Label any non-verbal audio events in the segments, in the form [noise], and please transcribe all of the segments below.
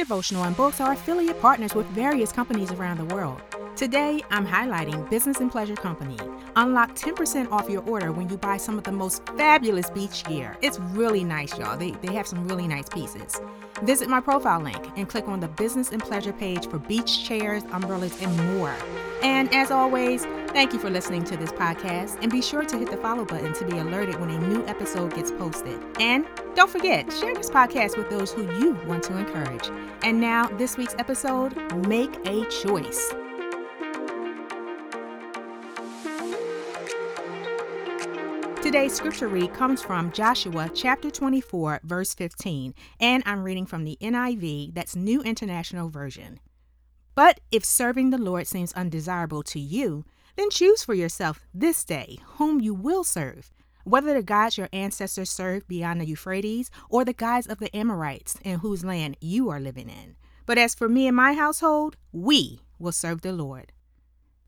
Devotional and Books are affiliate partners with various companies around the world. Today, I'm highlighting Business and Pleasure Company. Unlock 10% off your order when you buy some of the most fabulous beach gear. It's really nice, y'all. They, they have some really nice pieces. Visit my profile link and click on the Business and Pleasure page for beach chairs, umbrellas, and more. And as always, thank you for listening to this podcast. And be sure to hit the follow button to be alerted when a new episode gets posted. And don't forget, share this podcast with those who you want to encourage. And now, this week's episode Make a Choice. Today's scripture read comes from Joshua chapter 24, verse 15, and I'm reading from the NIV, that's New International Version. But if serving the Lord seems undesirable to you, then choose for yourself this day whom you will serve, whether the gods your ancestors served beyond the Euphrates or the gods of the Amorites in whose land you are living in. But as for me and my household, we will serve the Lord.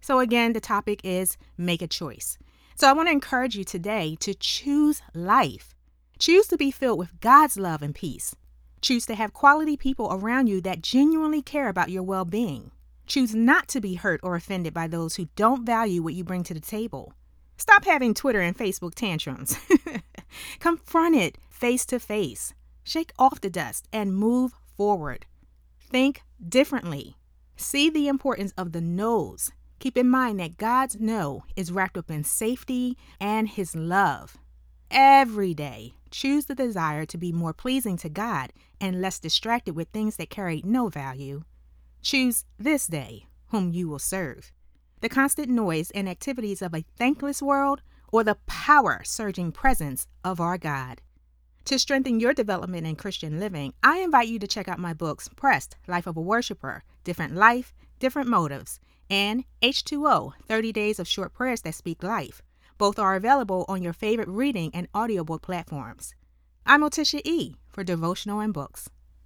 So again, the topic is make a choice. So I want to encourage you today to choose life. Choose to be filled with God's love and peace. Choose to have quality people around you that genuinely care about your well being. Choose not to be hurt or offended by those who don't value what you bring to the table. Stop having Twitter and Facebook tantrums. [laughs] Confront it face to face. Shake off the dust and move forward. Think differently. See the importance of the no's Keep in mind that God's no is wrapped up in safety and His love. Every day, choose the desire to be more pleasing to God and less distracted with things that carry no value. Choose this day whom you will serve. The constant noise and activities of a thankless world or the power surging presence of our God. To strengthen your development in Christian living, I invite you to check out my books Pressed, Life of a Worshipper, Different Life, Different Motives, and H2O 30 Days of Short Prayers That Speak Life. Both are available on your favorite reading and audiobook platforms. I'm Otishia E. for Devotional and Books.